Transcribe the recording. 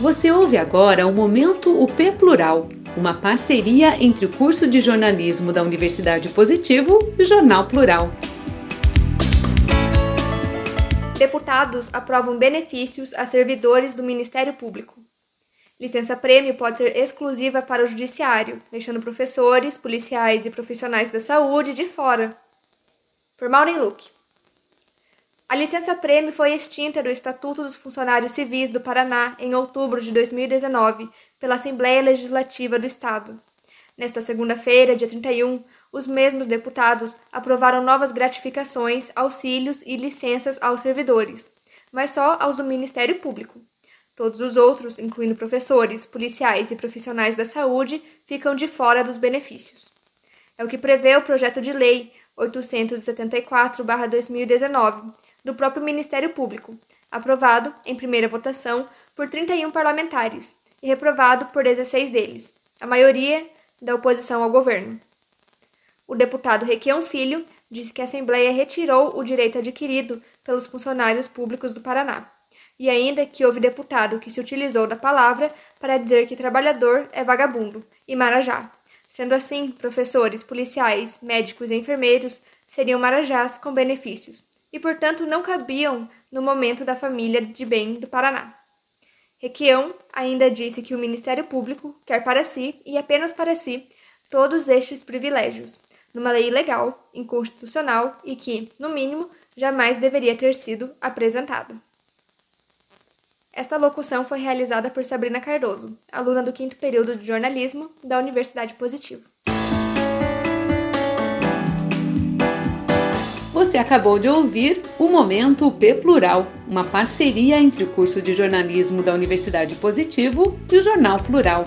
Você ouve agora o Momento UP Plural, uma parceria entre o curso de jornalismo da Universidade Positivo e o Jornal Plural. Deputados aprovam benefícios a servidores do Ministério Público. Licença-prêmio pode ser exclusiva para o Judiciário, deixando professores, policiais e profissionais da saúde de fora. Por Maureen Luke. Licença-prêmio foi extinta do Estatuto dos Funcionários Civis do Paraná em outubro de 2019 pela Assembleia Legislativa do Estado. Nesta segunda-feira, dia 31, os mesmos deputados aprovaram novas gratificações, auxílios e licenças aos servidores, mas só aos do Ministério Público. Todos os outros, incluindo professores, policiais e profissionais da saúde, ficam de fora dos benefícios. É o que prevê o projeto de lei 874-2019 do próprio Ministério Público, aprovado em primeira votação por 31 parlamentares e reprovado por 16 deles, a maioria da oposição ao governo. O deputado Requião Filho disse que a Assembleia retirou o direito adquirido pelos funcionários públicos do Paraná e ainda que houve deputado que se utilizou da palavra para dizer que trabalhador é vagabundo e marajá. Sendo assim, professores, policiais, médicos e enfermeiros seriam marajás com benefícios e, portanto, não cabiam no momento da família de bem do Paraná. Requião ainda disse que o Ministério Público quer para si e apenas para si todos estes privilégios, numa lei legal, inconstitucional e que, no mínimo, jamais deveria ter sido apresentada. Esta locução foi realizada por Sabrina Cardoso, aluna do quinto período de jornalismo da Universidade Positivo. Você acabou de ouvir o Momento P Plural, uma parceria entre o curso de jornalismo da Universidade Positivo e o Jornal Plural.